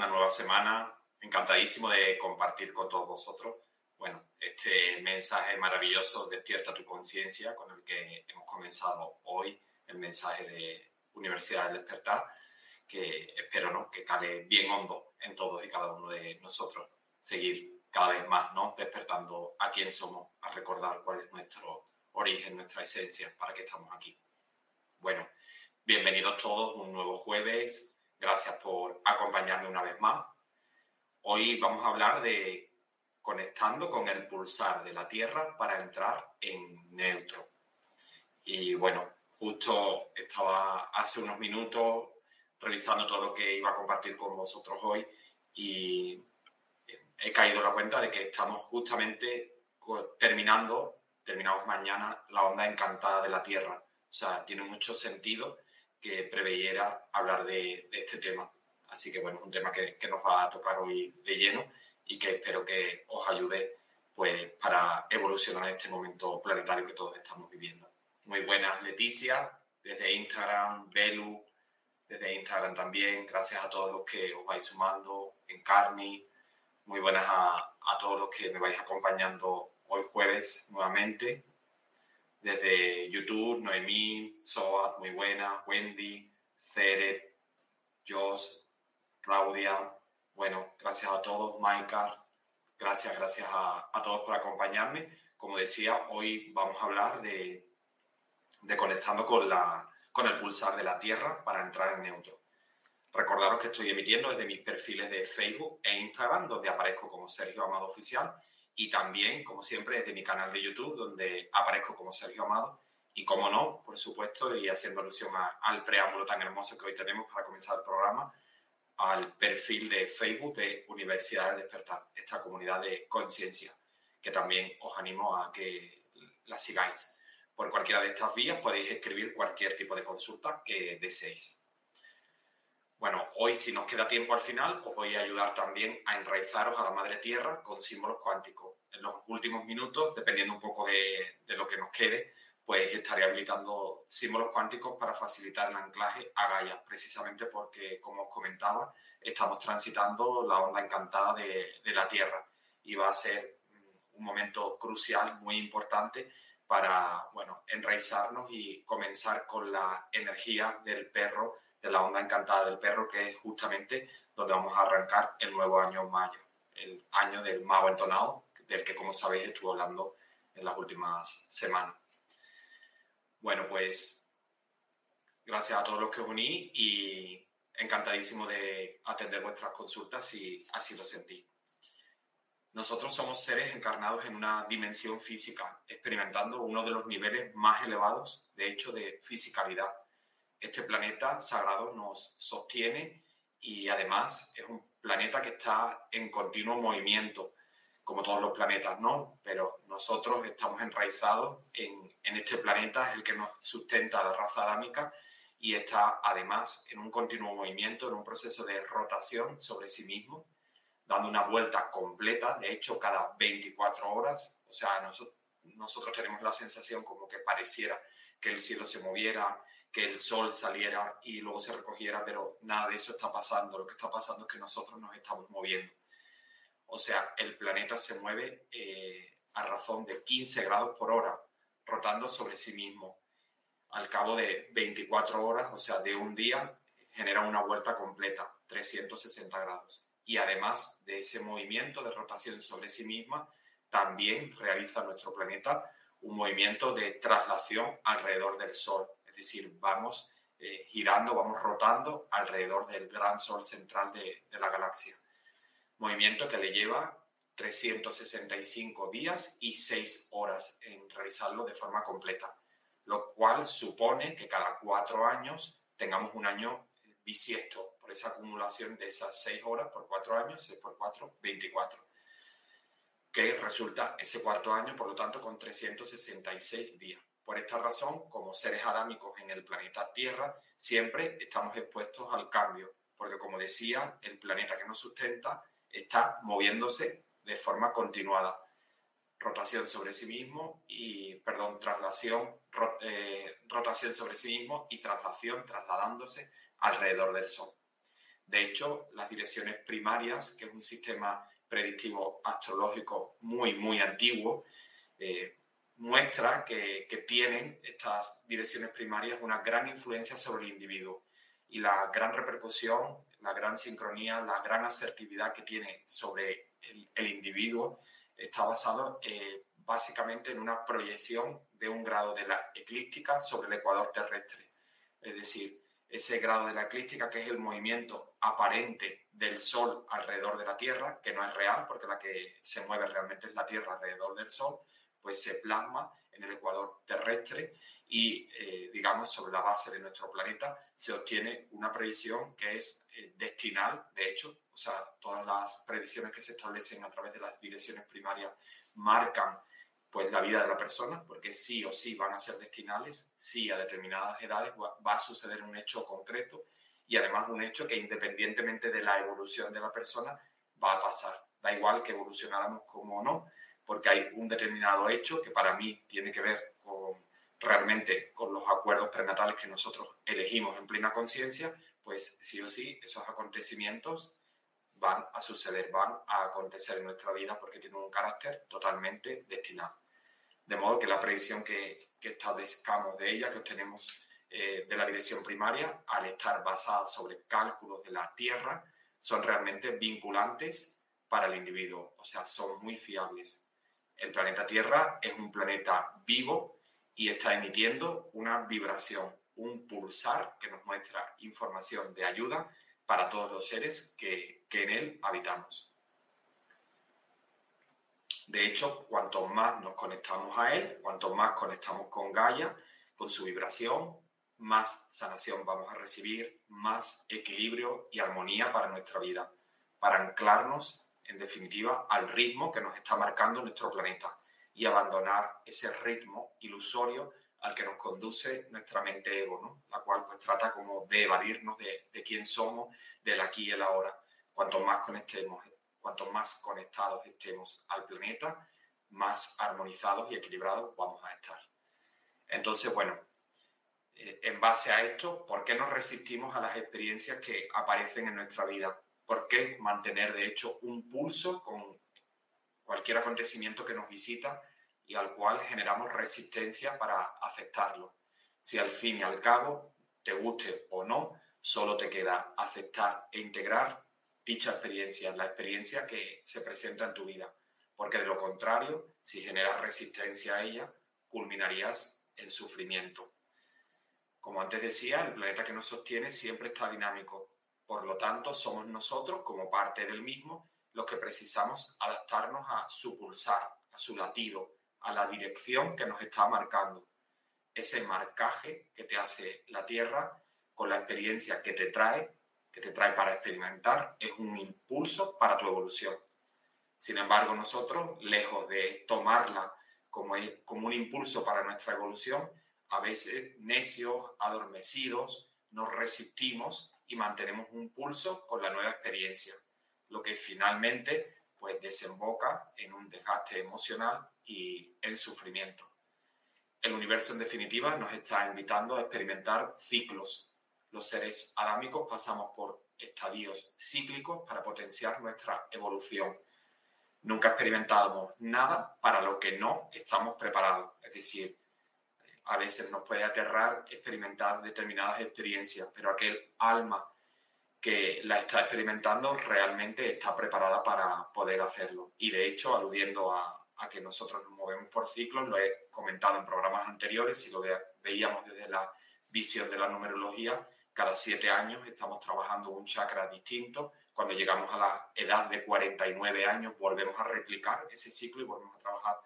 Una nueva semana. Encantadísimo de compartir con todos vosotros. Bueno, este mensaje maravilloso, despierta tu conciencia, con el que hemos comenzado hoy, el mensaje de Universidad del Despertar, que espero ¿no? que cale bien hondo en todos y cada uno de nosotros. Seguir cada vez más ¿no? despertando a quién somos, a recordar cuál es nuestro origen, nuestra esencia, para qué estamos aquí. Bueno, Bienvenidos todos un nuevo jueves. Gracias por acompañarme una vez más. Hoy vamos a hablar de conectando con el pulsar de la Tierra para entrar en neutro. Y bueno, justo estaba hace unos minutos revisando todo lo que iba a compartir con vosotros hoy y he caído la cuenta de que estamos justamente terminando, terminamos mañana, la onda encantada de la Tierra. O sea, tiene mucho sentido que preveyera hablar de, este tema. Así que bueno, es un tema que, nos va a tocar hoy de lleno y que espero que os ayude pues para evolucionar en este momento planetario que todos estamos viviendo. Muy buenas, Leticia, desde Instagram, Belu, desde Instagram también. Gracias a todos los que os vais sumando, Encarni. Muy buenas a, a todos los que me vais acompañando hoy jueves nuevamente desde YouTube, Noemí, Soat, muy buena, Wendy, Cere, Josh, Claudia, bueno, gracias a todos, Maika, gracias, gracias a, todos por acompañarme. Como decía, hoy vamos a hablar de, de conectando con, la, con el pulsar de la Tierra para entrar en neutro. Recordaros que estoy emitiendo desde mis perfiles de Facebook e Instagram, donde aparezco como Sergio Amado Oficial, y también, como siempre, desde mi canal de YouTube, donde aparezco como Sergio Amado. Y como no, por supuesto, y haciendo alusión al preámbulo tan hermoso que hoy tenemos para comenzar el programa, al perfil de Facebook de Universidad del Despertar, esta comunidad de conciencia, que también os animo a que la sigáis. Por cualquiera de estas vías podéis escribir cualquier tipo de consulta que deseéis. Bueno, hoy si nos queda tiempo al final, os voy a ayudar también a enraizaros a la madre tierra con símbolos cuánticos. En los últimos minutos, dependiendo un poco de, lo que nos quede, pues estaré habilitando símbolos cuánticos para facilitar el anclaje a Gaia, precisamente porque, como os comentaba, estamos transitando la onda encantada de, de la Tierra y va a ser mm, un momento crucial, muy importante para, bueno, enraizarnos y comenzar con la energía del perro de la onda encantada del perro, que es justamente donde vamos a arrancar el nuevo año mayo, el año del mago entonado, del que como sabéis estuve hablando en las últimas semanas. Bueno, pues gracias a todos los que os uní y encantadísimo de atender vuestras consultas si así lo sentís. Nosotros somos seres encarnados en una dimensión física, experimentando uno de los niveles más elevados, de hecho, de fisicalidad. Este planeta sagrado nos sostiene y además es un planeta que está en continuo movimiento, como todos los planetas, ¿no? Pero nosotros estamos enraizados en, en este planeta, es el que nos sustenta la raza adámica y está además en un continuo movimiento, en un proceso de rotación sobre sí mismo dando una vuelta completa, de hecho cada 24 horas, o sea, nosotros, nosotros tenemos la sensación como que pareciera que el cielo se moviera, que el sol saliera y luego se recogiera, pero nada de eso está pasando. Lo que está pasando es que nosotros nos estamos moviendo. O sea, el planeta se mueve eh, a razón de 15 grados por hora, rotando sobre sí mismo. Al cabo de 24 horas, o sea, de un día, genera una vuelta completa, 360 grados y además de ese movimiento de rotación sobre sí misma, también realiza nuestro planeta un movimiento de traslación alrededor del Sol. Decir, vamos eh, girando, vamos rotando alrededor del gran Sol central de, de la galaxia. Movimiento que le lleva 365 días y 6 horas en realizarlo de forma completa, lo cual supone que cada cuatro años tengamos un año bisiesto por esa acumulación de esas 6 horas por 4 años, 6 por 4, 24, que resulta ese cuarto año, por lo tanto, con 366 días. Por esta razón, como seres adámicos en el planeta Tierra, siempre estamos expuestos al cambio, porque como decía, el planeta que nos sustenta está moviéndose de forma continuada. Rotación sobre sí mismo y, perdón, traslación, eh, rotación sobre sí mismo y traslación, trasladándose alrededor del Sol. De hecho, las direcciones primarias, que es un sistema predictivo astrológico muy, muy antiguo, eh, muestra que, tienen estas direcciones primarias una gran influencia sobre el individuo y la gran repercusión, la gran sincronía, la gran asertividad que tiene sobre el, individuo está basado eh, básicamente en una proyección de un grado de la eclíptica sobre el ecuador terrestre. Es decir, ese grado de la eclíptica, que es el movimiento aparente del Sol alrededor de la Tierra, que no es real, porque la que se mueve realmente es la Tierra alrededor del Sol, pues se plasma en el ecuador terrestre y, eh, digamos, sobre la base de nuestro planeta se obtiene una predicción que es eh, destinal, de hecho, o sea, todas las predicciones que se establecen a través de las direcciones primarias marcan pues la vida de la persona, porque sí o sí van a ser destinales, sí a determinadas edades va a suceder un hecho concreto y además un hecho que independientemente de la evolución de la persona va a pasar. Da igual que evolucionáramos como no, porque hay un determinado hecho que para mí tiene que ver con realmente con los acuerdos prenatales que nosotros elegimos en plena conciencia, pues sí o sí esos acontecimientos van a suceder, van a acontecer en nuestra vida porque tienen un carácter totalmente destinado. De modo que la predicción que, que establezcamos de ella, que obtenemos eh, de la dirección primaria, al estar basada sobre cálculos de la Tierra, son realmente vinculantes para el individuo, o sea, son muy fiables. El planeta Tierra es un planeta vivo y está emitiendo una vibración, un pulsar que nos muestra información de ayuda para todos los seres que, en él habitamos. De hecho, cuanto más nos conectamos a él, cuanto más conectamos con Gaia, con su vibración, más sanación vamos a recibir, más equilibrio y armonía para nuestra vida, para anclarnos, en definitiva, al ritmo que nos está marcando nuestro planeta y abandonar ese ritmo ilusorio al que nos conduce nuestra mente ego, ¿no? la cual pues trata como de evadirnos de, de quién somos, del aquí y el ahora. Cuanto más conectemos, cuanto más conectados estemos al planeta, más armonizados y equilibrados vamos a estar. Entonces, bueno, eh, en base a esto, ¿por qué nos resistimos a las experiencias que aparecen en nuestra vida? ¿Por qué mantener, de hecho, un pulso con cualquier acontecimiento que nos visita y al cual generamos resistencia para aceptarlo. Si al fin y al cabo, te guste o no, Solo te queda aceptar e integrar dicha experiencia, la experiencia que se presenta en tu vida, porque de lo contrario, si generas resistencia a ella, culminarías en sufrimiento. Como antes decía, el planeta que nos sostiene siempre está dinámico, por lo tanto, somos nosotros, como parte del mismo, los que precisamos adaptarnos a su pulsar, a su latido, a la dirección que nos está marcando. Ese marcaje que te hace la Tierra con la experiencia que te trae, que te trae para experimentar, es un impulso para tu evolución. Sin embargo, nosotros, lejos de tomarla como, como un impulso para nuestra evolución, a veces necios, adormecidos, nos resistimos y mantenemos un pulso con la nueva experiencia, lo que finalmente pues desemboca en un desgaste emocional y en sufrimiento. El universo en definitiva nos está invitando a experimentar ciclos. Los seres adámicos pasamos por estadios cíclicos para potenciar nuestra evolución. Nunca experimentamos nada para lo que no estamos preparados. Es decir, a veces nos puede aterrar experimentar determinadas experiencias, pero aquel alma que la está experimentando realmente está preparada para poder hacerlo. Y de hecho, aludiendo a, que nosotros nos movemos por ciclos, lo he comentado en programas anteriores, si lo veíamos desde la visión de la numerología, cada siete años estamos trabajando un chakra distinto. Cuando llegamos a la edad de 49 años, volvemos a replicar ese ciclo y volvemos a trabajar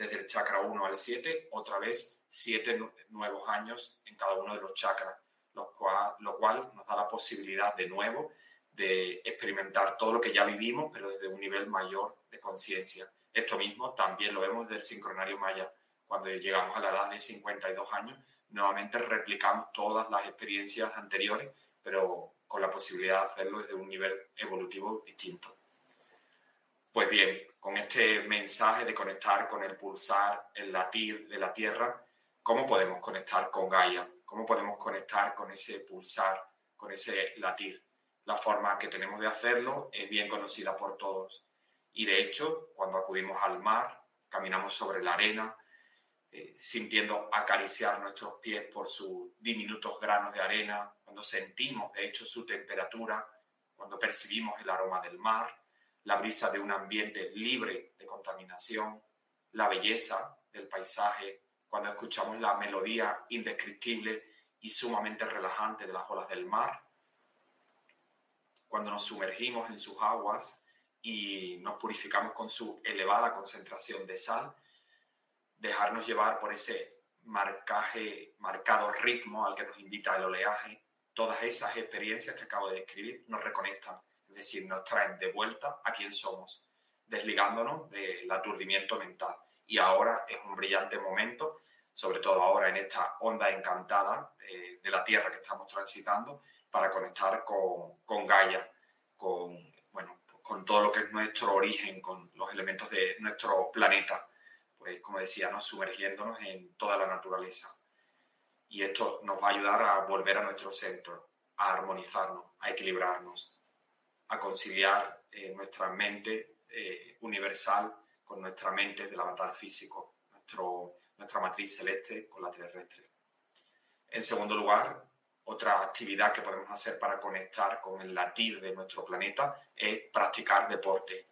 desde el chakra 1 al 7, otra vez siete nuevos años en cada uno de los chakras, lo cual, cual nos da la posibilidad de nuevo de experimentar todo lo que ya vivimos, pero desde un nivel mayor de conciencia. Esto mismo también lo vemos del sincronario maya. Cuando llegamos a la edad de 52 años, nuevamente replicamos todas las experiencias anteriores, pero con la posibilidad de hacerlo desde un nivel evolutivo distinto. Pues bien, con este mensaje de conectar con el pulsar, el latir de la Tierra, ¿cómo podemos conectar con Gaia? ¿Cómo podemos conectar con ese pulsar, con ese latir? La forma que tenemos de hacerlo es bien conocida por todos. Y de hecho, cuando acudimos al mar, caminamos sobre la arena, eh, sintiendo acariciar nuestros pies por sus diminutos granos de arena, cuando sentimos de hecho su temperatura, cuando percibimos el aroma del mar, la brisa de un ambiente libre de contaminación, la belleza del paisaje, cuando escuchamos la melodía indescriptible y sumamente relajante de las olas del mar, cuando nos sumergimos en sus aguas y nos purificamos con su elevada concentración de sal, dejarnos llevar por ese marcaje, marcado ritmo al que nos invita el oleaje, todas esas experiencias que acabo de describir nos reconectan es decir, nos traen de vuelta a quién somos, desligándonos del aturdimiento mental. Y ahora es un brillante momento, sobre todo ahora en esta onda encantada eh, de la Tierra que estamos transitando, para conectar con, con Gaia, con, bueno, con todo lo que es nuestro origen, con los elementos de nuestro planeta, pues como decía, ¿no? sumergiéndonos en toda la naturaleza. Y esto nos va a ayudar a volver a nuestro centro, a armonizarnos, a equilibrarnos, a conciliar eh, nuestra mente eh, universal con nuestra mente del avatar físico, nuestro, nuestra matriz celeste con la terrestre. En segundo lugar, otra actividad que podemos hacer para conectar con el latir de nuestro planeta es practicar deporte.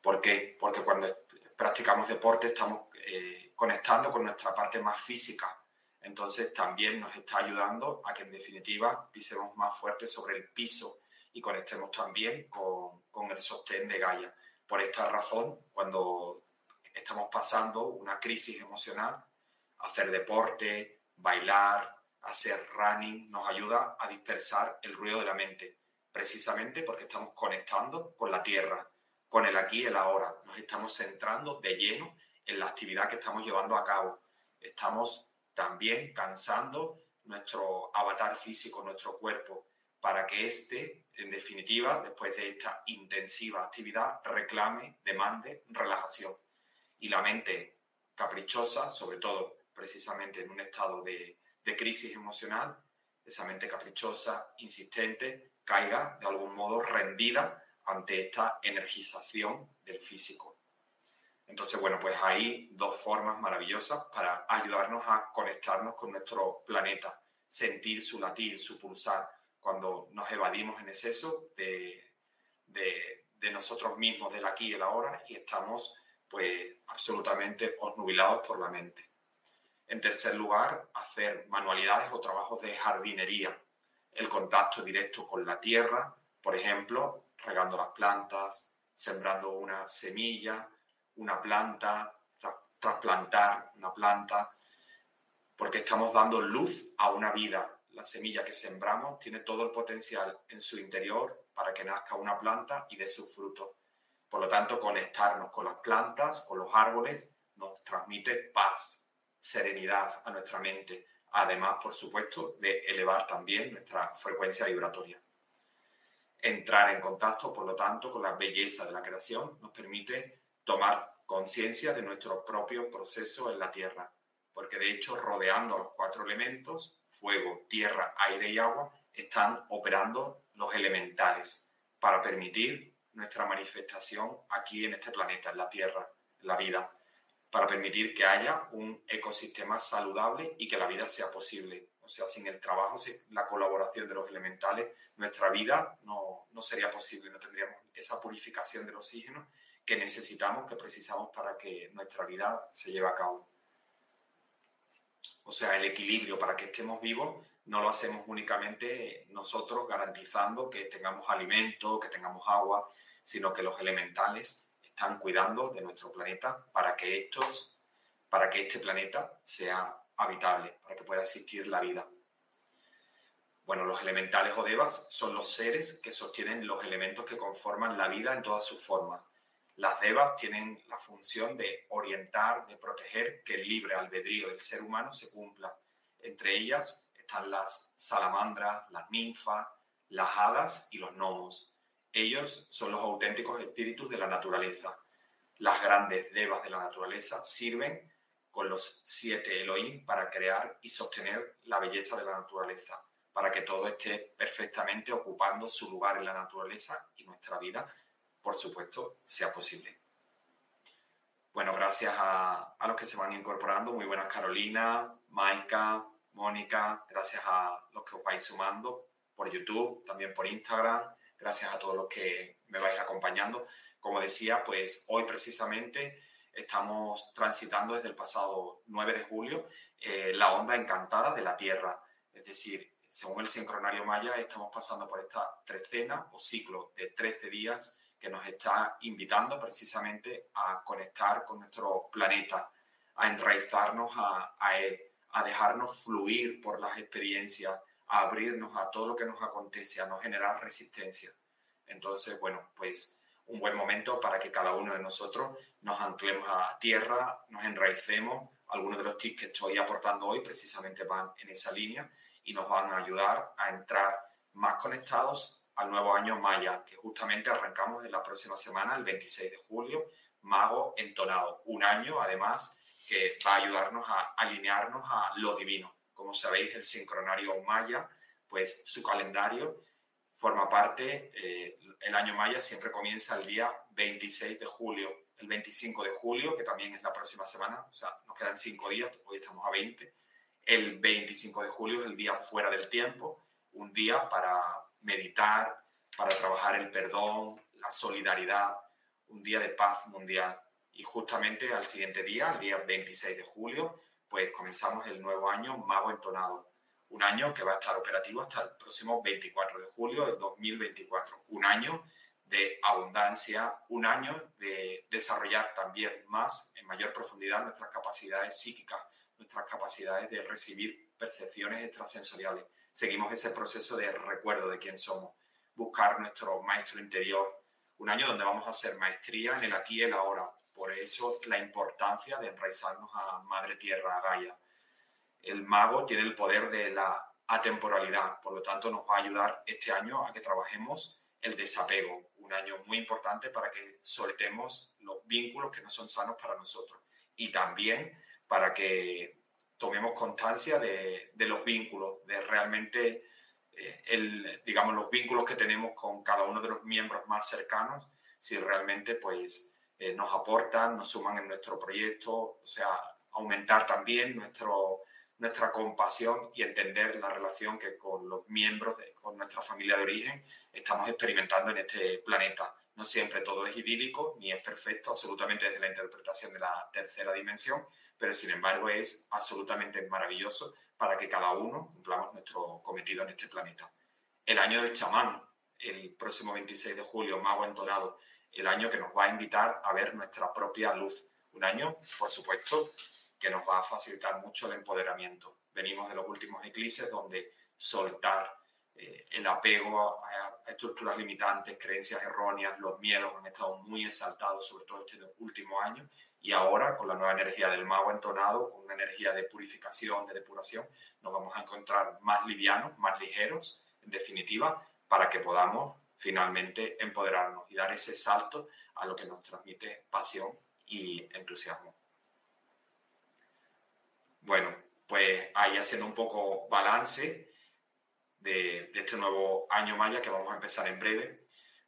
¿Por qué? Porque cuando practicamos deporte estamos eh, conectando con nuestra parte más física. Entonces también nos está ayudando a que en definitiva pisemos más fuerte sobre el piso y conectemos también con, con el sostén de Gaia. Por esta razón, cuando estamos pasando una crisis emocional, hacer deporte, bailar, hacer running, nos ayuda a dispersar el ruido de la mente, precisamente porque estamos conectando con la tierra, con el aquí y el ahora. Nos estamos centrando de lleno en la actividad que estamos llevando a cabo. Estamos también cansando nuestro avatar físico, nuestro cuerpo, para que éste, en definitiva, después de esta intensiva actividad, reclame, demande relajación. Y la mente caprichosa, sobre todo precisamente en un estado de, de crisis emocional, esa mente caprichosa, insistente, caiga de algún modo rendida ante esta energización del físico. Entonces, bueno, pues hay dos formas maravillosas para ayudarnos a conectarnos con nuestro planeta, sentir su latir, su pulsar, cuando nos evadimos en exceso de, nosotros mismos, del aquí y el ahora, y estamos pues absolutamente osnubilados por la mente. En tercer lugar, hacer manualidades o trabajos de jardinería, el contacto directo con la tierra, por ejemplo, regando las plantas, sembrando una semilla, una planta, trasplantar una planta, porque estamos dando luz a una vida. La semilla que sembramos tiene todo el potencial en su interior para que nazca una planta y dé su fruto. Por lo tanto, conectarnos con las plantas, con los árboles, nos transmite paz, serenidad a nuestra mente, además, por supuesto, de elevar también nuestra frecuencia vibratoria. Entrar en contacto, por lo tanto, con la belleza de la creación nos permite tomar conciencia de nuestro propio proceso en la Tierra, porque de hecho rodeando los cuatro elementos, fuego, tierra, aire y agua, están operando los elementales para permitir nuestra manifestación aquí en este planeta, en la Tierra, en la vida, para permitir que haya un ecosistema saludable y que la vida sea posible. O sea, sin el trabajo, sin la colaboración de los elementales, nuestra vida no, no sería posible, no tendríamos esa purificación del oxígeno que necesitamos, que precisamos para que nuestra vida se lleve a cabo. O sea, el equilibrio para que estemos vivos no lo hacemos únicamente nosotros garantizando que tengamos alimento, que tengamos agua, sino que los elementales están cuidando de nuestro planeta para que estos, para que este planeta sea habitable, para que pueda existir la vida. Bueno, los elementales o devas son los seres que sostienen los elementos que conforman la vida en todas sus formas. Las devas tienen la función de orientar, de proteger que el libre albedrío del ser humano se cumpla. Entre ellas están las salamandras, las ninfas, las hadas y los gnomos. Ellos son los auténticos espíritus de la naturaleza. Las grandes devas de la naturaleza sirven con los siete Elohim para crear y sostener la belleza de la naturaleza, para que todo esté perfectamente ocupando su lugar en la naturaleza y nuestra vida por supuesto, sea posible. Bueno, gracias a, los que se van incorporando. Muy buenas Carolina, Maika, Mónica. Gracias a los que os vais sumando por YouTube, también por Instagram. Gracias a todos los que me vais acompañando. Como decía, pues hoy precisamente estamos transitando desde el pasado 9 de julio eh, la onda encantada de la Tierra. Es decir, según el sincronario maya, estamos pasando por esta trecena o ciclo de 13 días que nos está invitando precisamente a conectar con nuestro planeta, a enraizarnos a, a dejarnos fluir por las experiencias, a abrirnos a todo lo que nos acontece, a no generar resistencia. Entonces, bueno, pues un buen momento para que cada uno de nosotros nos anclemos a tierra, nos enraicemos. Algunos de los tips que estoy aportando hoy precisamente van en esa línea y nos van a ayudar a entrar más conectados al nuevo año maya, que justamente arrancamos en la próxima semana, el 26 de julio, mago entonado. Un año, además, que va a ayudarnos a alinearnos a lo divino. Como sabéis, el sincronario maya, pues su calendario forma parte, eh, el año maya siempre comienza el día 26 de julio, el 25 de julio, que también es la próxima semana, o sea, nos quedan cinco días, hoy estamos a 20. El 25 de julio es el día fuera del tiempo, un día para meditar, para trabajar el perdón, la solidaridad, un día de paz mundial. Y justamente al siguiente día, el día 26 de julio, pues comenzamos el nuevo año Mago Entonado. Un año que va a estar operativo hasta el próximo 24 de julio del 2024. Un año de abundancia, un año de desarrollar también más, en mayor profundidad, nuestras capacidades psíquicas, nuestras capacidades de recibir percepciones extrasensoriales seguimos ese proceso de recuerdo de quién somos, buscar nuestro maestro interior, un año donde vamos a hacer maestría en el aquí y el ahora. Por eso la importancia de enraizarnos a Madre Tierra, a Gaia. El mago tiene el poder de la atemporalidad, por lo tanto nos va a ayudar este año a que trabajemos el desapego, un año muy importante para que soltemos los vínculos que no son sanos para nosotros. Y también para que tomemos constancia de, los vínculos, de realmente, eh, el, digamos, los vínculos que tenemos con cada uno de los miembros más cercanos, si realmente pues eh, nos aportan, nos suman en nuestro proyecto, o sea, aumentar también nuestro, nuestra compasión y entender la relación que con los miembros, de, con nuestra familia de origen, estamos experimentando en este planeta. No siempre todo es idílico ni es perfecto, absolutamente desde la interpretación de la tercera dimensión, pero sin embargo es absolutamente maravilloso para que cada uno cumplamos nuestro cometido en este planeta. El año del chamán, el próximo 26 de julio, Mago Entonado, el año que nos va a invitar a ver nuestra propia luz. Un año, por supuesto, que nos va a facilitar mucho el empoderamiento. Venimos de los últimos eclipses donde soltar eh, el apego a, estructuras limitantes, creencias erróneas, los miedos han estado muy exaltados, sobre todo este último año, y ahora con la nueva energía del mago entonado, con una energía de purificación, de depuración, nos vamos a encontrar más livianos, más ligeros, en definitiva, para que podamos finalmente empoderarnos y dar ese salto a lo que nos transmite pasión y entusiasmo. Bueno, pues ahí haciendo un poco balance de, este nuevo año maya que vamos a empezar en breve,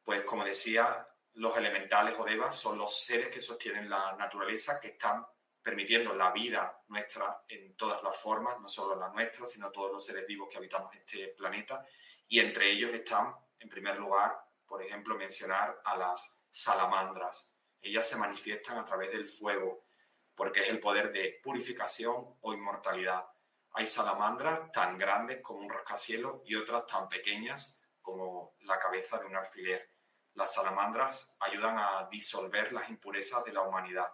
pues como decía, los elementales o devas son los seres que sostienen la naturaleza, que están permitiendo la vida nuestra en todas las formas, no solo la nuestra, sino todos los seres vivos que habitamos este planeta. Y entre ellos están, en primer lugar, por ejemplo, mencionar a las salamandras. Ellas se manifiestan a través del fuego, porque es el poder de purificación o inmortalidad. Hay salamandras tan grandes como un rascacielos y otras tan pequeñas como la cabeza de un alfiler. Las salamandras ayudan a disolver las impurezas de la humanidad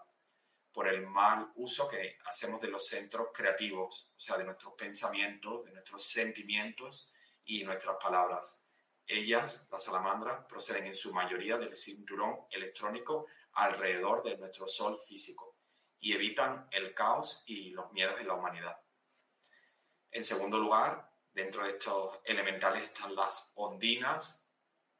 por el mal uso que hacemos de los centros creativos, o sea, de nuestros pensamientos, de nuestros sentimientos y nuestras palabras. Ellas, las salamandras, proceden en su mayoría del cinturón electrónico alrededor de nuestro sol físico y evitan el caos y los miedos en la humanidad. En segundo lugar, dentro de estos elementales están las ondinas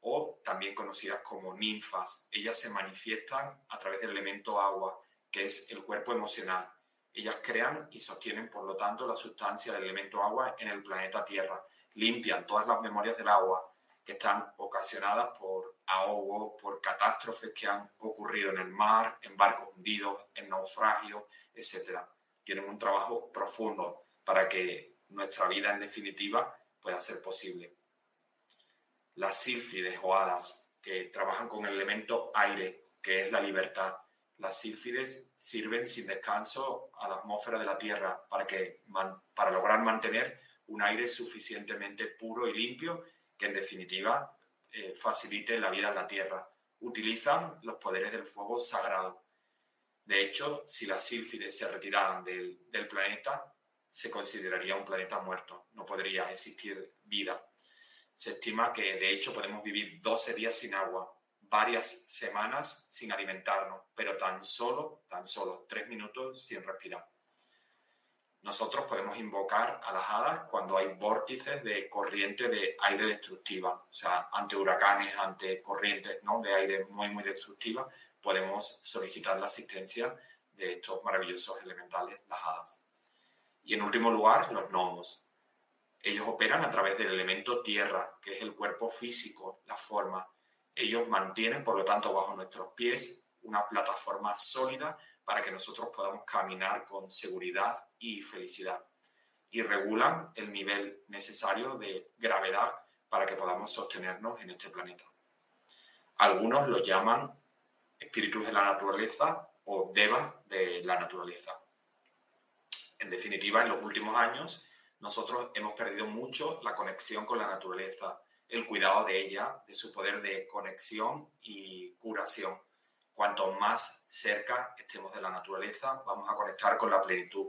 o también conocidas como ninfas. Ellas se manifiestan a través del elemento agua, que es el cuerpo emocional. Ellas crean y sostienen, por lo tanto, la sustancia del elemento agua en el planeta Tierra. Limpian todas las memorias del agua que están ocasionadas por ahogo, por catástrofes que han ocurrido en el mar, en barcos hundidos, en naufragios, etc. Tienen un trabajo profundo para que nuestra vida, en definitiva, pueda ser posible. Las sílfides o hadas, que trabajan con el elemento aire, que es la libertad. Las sílfides sirven sin descanso a la atmósfera de la Tierra para, que, para lograr mantener un aire suficientemente puro y limpio que en definitiva eh, facilite la vida en la Tierra. Utilizan los poderes del fuego sagrado. De hecho, si las sílfides se retiraran del, del planeta, se consideraría un planeta muerto. No podría existir vida. Se estima que, de hecho, podemos vivir 12 días sin agua, varias semanas sin alimentarnos, pero tan solo, tan solo tres minutos sin respirar. Nosotros podemos invocar a las hadas cuando hay vórtices de corriente de aire destructiva, o sea, ante huracanes, ante corrientes ¿no? de aire muy, muy destructiva, podemos solicitar la asistencia de estos maravillosos elementales, las hadas. Y en último lugar, los gnomos. Ellos operan a través del elemento tierra, que es el cuerpo físico, la forma. Ellos mantienen, por lo tanto, bajo nuestros pies una plataforma sólida para que nosotros podamos caminar con seguridad y felicidad. Y regulan el nivel necesario de gravedad para que podamos sostenernos en este planeta. Algunos los llaman espíritus de la naturaleza o devas de la naturaleza. En definitiva, en los últimos años, nosotros hemos perdido mucho la conexión con la naturaleza, el cuidado de ella, de su poder de conexión y curación cuanto más cerca estemos de la naturaleza, vamos a conectar con la plenitud,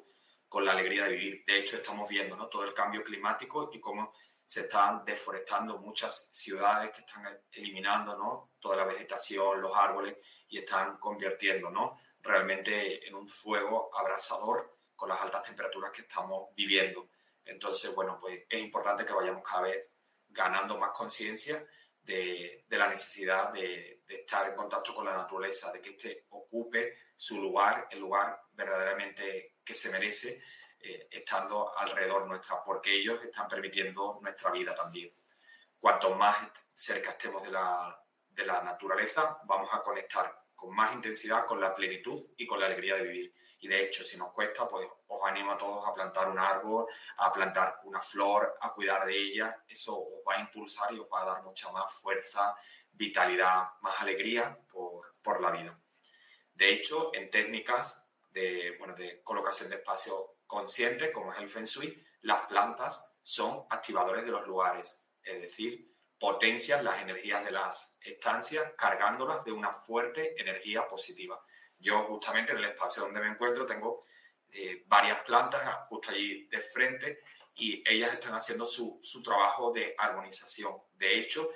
con la alegría de vivir. De hecho, estamos viendo ¿no? todo el cambio climático y cómo se están deforestando muchas ciudades que están eliminando ¿no? toda la vegetación, los árboles y están convirtiendo ¿no? realmente en un fuego abrasador con las altas temperaturas que estamos viviendo. Entonces, bueno, pues es importante que vayamos cada vez ganando más conciencia de, la necesidad de, estar en contacto con la naturaleza, de que éste ocupe su lugar, el lugar verdaderamente que se merece, eh, estando alrededor nuestra, porque ellos están permitiendo nuestra vida también. Cuanto más cerca estemos de la, de la naturaleza, vamos a conectar con más intensidad, con la plenitud y con la alegría de vivir. Y de hecho, si nos cuesta, pues os animo a todos a plantar un árbol, a plantar una flor, a cuidar de ella. Eso os va a impulsar y os va a dar mucha más fuerza, vitalidad, más alegría por, por la vida. De hecho, en técnicas de, bueno, de colocación de espacio consciente, como es el Feng Shui, las plantas son activadores de los lugares, es decir, potencian las energías de las estancias cargándolas de una fuerte energía positiva. Yo justamente en el espacio donde me encuentro tengo eh, varias plantas justo allí de frente y ellas están haciendo su, su trabajo de armonización. De hecho,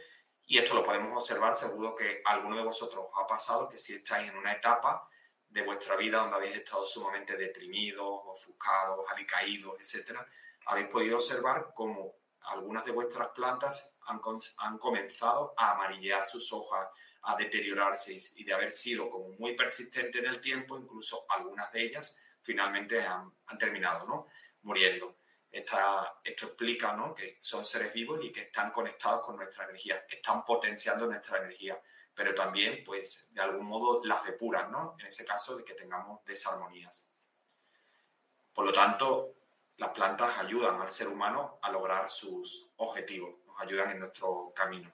y esto lo podemos observar, seguro que alguno de vosotros os ha pasado que si estáis en una etapa de vuestra vida donde habéis estado sumamente deprimidos, ofuscados, alicaídos, etc., habéis podido observar cómo algunas de vuestras plantas han, han comenzado a amarillear sus hojas, a deteriorarse y de haber sido como muy persistente en el tiempo, incluso algunas de ellas finalmente han, terminado ¿no? muriendo. Esta, esto explica ¿no? que son seres vivos y que están conectados con nuestra energía, están potenciando nuestra energía, pero también, pues, de algún modo las depuran, ¿no? En ese caso de que tengamos desarmonías. Por lo tanto, las plantas ayudan al ser humano a lograr sus objetivos, nos ayudan en nuestro camino.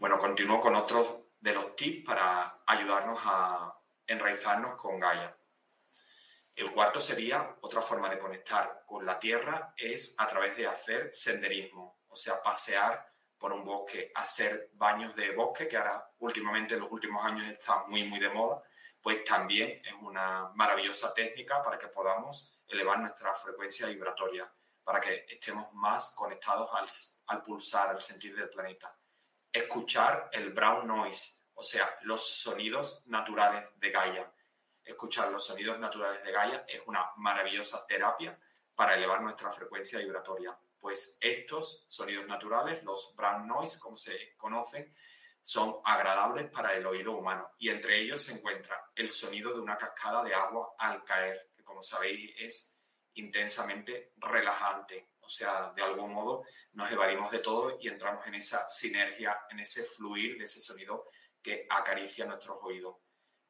Bueno, continúo con otros de los tips para ayudarnos a enraizarnos con Gaia. El cuarto sería otra forma de conectar con la tierra es a través de hacer senderismo, o sea, pasear por un bosque, hacer baños de bosque, que ahora últimamente en los últimos años está muy, muy de moda, pues también es una maravillosa técnica para que podamos elevar nuestra frecuencia vibratoria, para que estemos más conectados al, al pulsar, al sentir del planeta. Escuchar el brown noise, o sea, los sonidos naturales de Gaia escuchar los sonidos naturales de Gaia es una maravillosa terapia para elevar nuestra frecuencia vibratoria. Pues estos sonidos naturales, los brown noise, como se conocen, son agradables para el oído humano y entre ellos se encuentra el sonido de una cascada de agua al caer, que como sabéis es intensamente relajante. O sea, de algún modo nos evadimos de todo y entramos en esa sinergia, en ese fluir de ese sonido que acaricia nuestros oídos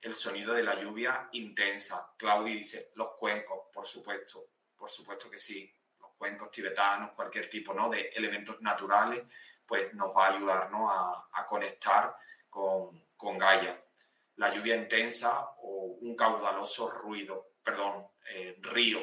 el sonido de la lluvia intensa. Claudia dice, los cuencos, por supuesto, por supuesto que sí. Los cuencos tibetanos, cualquier tipo ¿no? de elementos naturales, pues nos va a ayudar a, conectar con, con Gaia. La lluvia intensa o un caudaloso ruido, perdón, eh, río.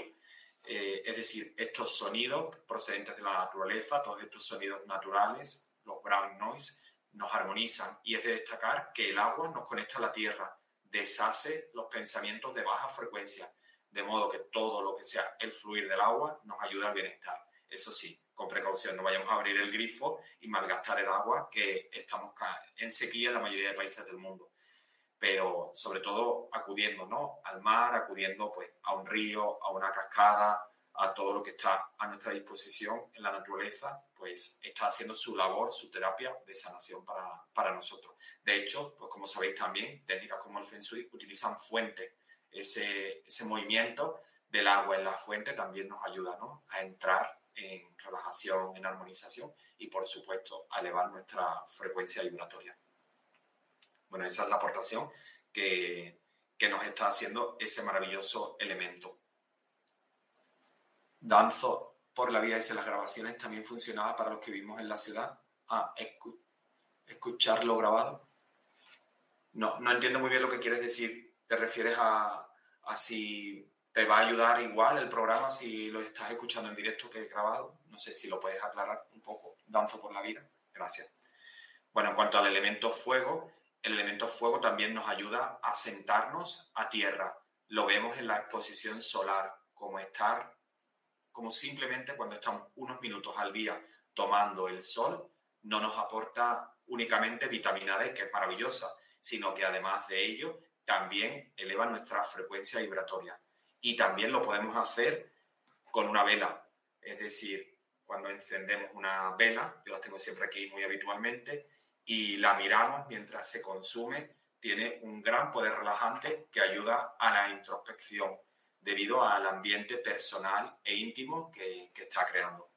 Eh, es decir, estos sonidos procedentes de la naturaleza, todos estos sonidos naturales, los brown noise, nos armonizan y es de destacar que el agua nos conecta a la tierra deshace los pensamientos de baja frecuencia, de modo que todo lo que sea el fluir del agua nos ayuda al bienestar. Eso sí, con precaución, no vayamos a abrir el grifo y malgastar el agua, que estamos en sequía en la mayoría de países del mundo. Pero sobre todo acudiendo ¿no? al mar, acudiendo pues, a un río, a una cascada, a todo lo que está a nuestra disposición en la naturaleza, pues está haciendo su labor, su terapia de sanación para, para nosotros. De hecho, pues como sabéis también, técnicas como el Feng Shui utilizan fuentes. Ese, ese movimiento del agua en la fuente también nos ayuda ¿no? a entrar en relajación, en armonización y, por supuesto, a elevar nuestra frecuencia vibratoria. Bueno, esa es la aportación que, que nos está haciendo ese maravilloso elemento danzo por la vida y las grabaciones también funcionaba para los que vivimos en la ciudad. Ah, escuchar lo grabado. No, no entiendo muy bien lo que quieres decir. ¿Te refieres a, a si te va a ayudar igual el programa si lo estás escuchando en directo que grabado? No sé si lo puedes aclarar un poco. Danzo por la vida. Gracias. Bueno, en cuanto al elemento fuego, el elemento fuego también nos ayuda a sentarnos a tierra. Lo vemos en la exposición solar, como estar como simplemente cuando estamos unos minutos al día tomando el sol, no nos aporta únicamente vitamina D, que es maravillosa, sino que además de ello también eleva nuestra frecuencia vibratoria. Y también lo podemos hacer con una vela, es decir, cuando encendemos una vela, yo la tengo siempre aquí muy habitualmente, y la miramos mientras se consume, tiene un gran poder relajante que ayuda a la introspección, debido al ambiente personal e íntimo que, está creando.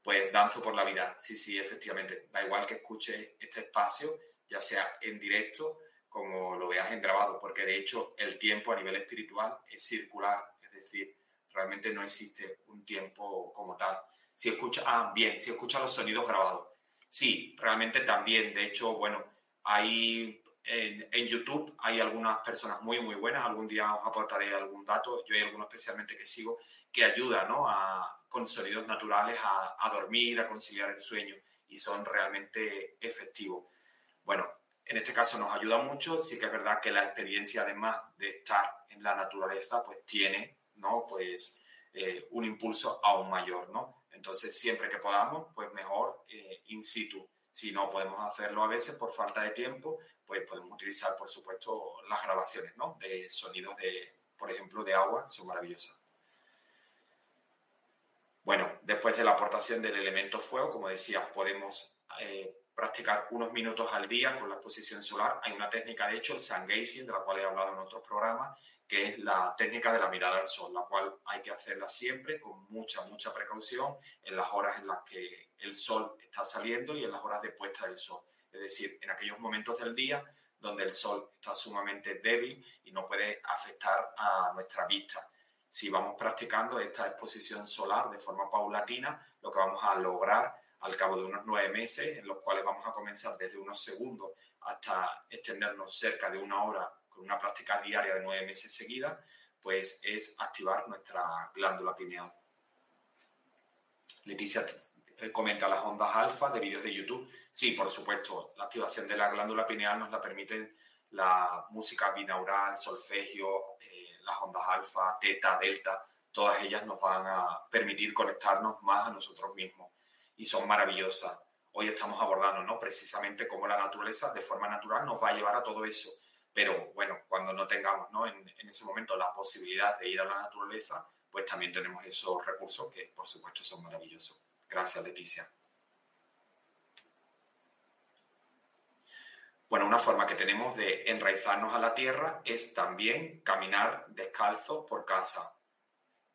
Pues danzo por la vida, sí, sí, efectivamente. Da igual que escuche este espacio ya sea en directo como lo veas en grabado, porque de hecho el tiempo a nivel espiritual es circular, es decir, realmente no existe un tiempo como tal. Si escucha, ah, bien, si escucha los sonidos grabados. Sí, realmente también, de hecho, bueno, hay en, YouTube hay algunas personas muy, muy buenas. Algún día os aportaré algún dato. Yo hay algunos especialmente que sigo que ayudan ¿no? a, con sonidos naturales a, a, dormir, a conciliar el sueño y son realmente efectivos. Bueno, en este caso nos ayuda mucho. Sí que es verdad que la experiencia, además de estar en la naturaleza, pues tiene ¿no? pues, eh, un impulso aún mayor. ¿no? Entonces, siempre que podamos, pues mejor eh, in situ. Si no podemos hacerlo a veces por falta de tiempo, pues podemos utilizar, por supuesto, las grabaciones ¿no? de sonidos de, por ejemplo, de agua, son maravillosas. Bueno, después de la aportación del elemento fuego, como decía, podemos eh, practicar unos minutos al día con la exposición solar. Hay una técnica, de hecho, el sun gazing, de la cual he hablado en otros programas, que es la técnica de la mirada al sol, la cual hay que hacerla siempre con mucha, mucha precaución en las horas en las que el sol está saliendo y en las horas de puesta del sol es decir, en aquellos momentos del día donde el sol está sumamente débil y no puede afectar a nuestra vista. Si vamos practicando esta exposición solar de forma paulatina, lo que vamos a lograr al cabo de unos nueve meses, en los cuales vamos a comenzar desde unos segundos hasta extendernos cerca de una hora con una práctica diaria de nueve meses seguida, pues es activar nuestra glándula pineal. Leticia eh, comenta las ondas alfa de vídeos de YouTube. Sí, por supuesto, la activación de la glándula pineal nos la permiten la música binaural, solfegio, eh, las ondas alfa, teta, delta, todas ellas nos van a permitir conectarnos más a nosotros mismos y son maravillosas. Hoy estamos abordando ¿no? precisamente cómo la naturaleza de forma natural nos va a llevar a todo eso. Pero bueno, cuando no tengamos ¿no? En, ese momento la posibilidad de ir a la naturaleza, pues también tenemos esos recursos que por supuesto son maravillosos. Gracias, Leticia. Bueno, una forma que tenemos de enraizarnos a la tierra es también caminar descalzo por casa.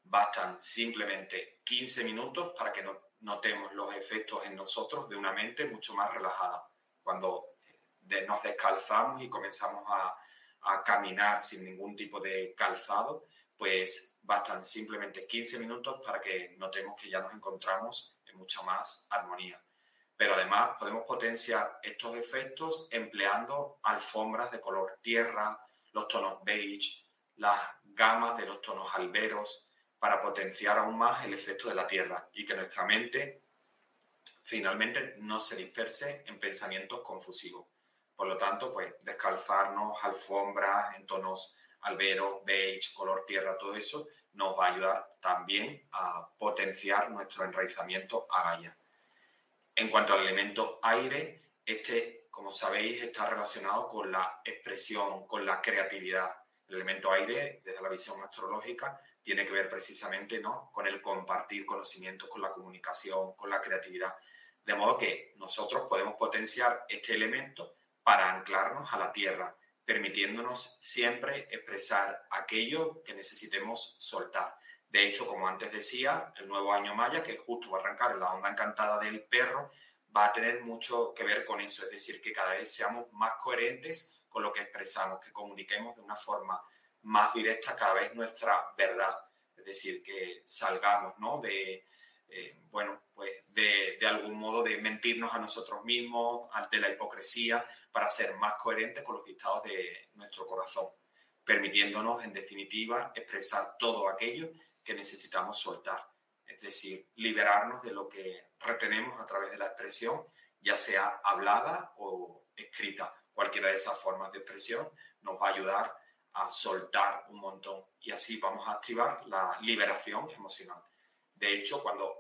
Bastan simplemente 15 minutos para que notemos los efectos en nosotros de una mente mucho más relajada. Cuando nos descalzamos y comenzamos a, a caminar sin ningún tipo de calzado, pues bastan simplemente 15 minutos para que notemos que ya nos encontramos mucha más armonía. Pero además podemos potenciar estos efectos empleando alfombras de color tierra, los tonos beige, las gamas de los tonos alberos, para potenciar aún más el efecto de la tierra y que nuestra mente finalmente no se disperse en pensamientos confusivos. Por lo tanto, pues descalzarnos, alfombras en tonos albero, beige, color tierra, todo eso, nos va a ayudar también a potenciar nuestro enraizamiento a Gaia. En cuanto al elemento aire, este, como sabéis, está relacionado con la expresión, con la creatividad. El elemento aire, desde la visión astrológica, tiene que ver precisamente ¿no? con el compartir conocimientos, con la comunicación, con la creatividad. De modo que nosotros podemos potenciar este elemento para anclarnos a la tierra, permitiéndonos siempre expresar aquello que necesitemos soltar. De hecho, como antes decía, el nuevo año maya, que justo va a arrancar la onda encantada del perro, va a tener mucho que ver con eso, es decir, que cada vez seamos más coherentes con lo que expresamos, que comuniquemos de una forma más directa cada vez nuestra verdad, es decir, que salgamos ¿no? de, eh, bueno, pues de, de, algún modo de mentirnos a nosotros mismos, de la hipocresía, para ser más coherentes con los dictados de nuestro corazón, permitiéndonos, en definitiva, expresar todo aquello que necesitamos soltar, es decir, liberarnos de lo que retenemos a través de la expresión, ya sea hablada o escrita. Cualquiera de esas formas de expresión nos va a ayudar a soltar un montón y así vamos a activar la liberación emocional. De hecho, cuando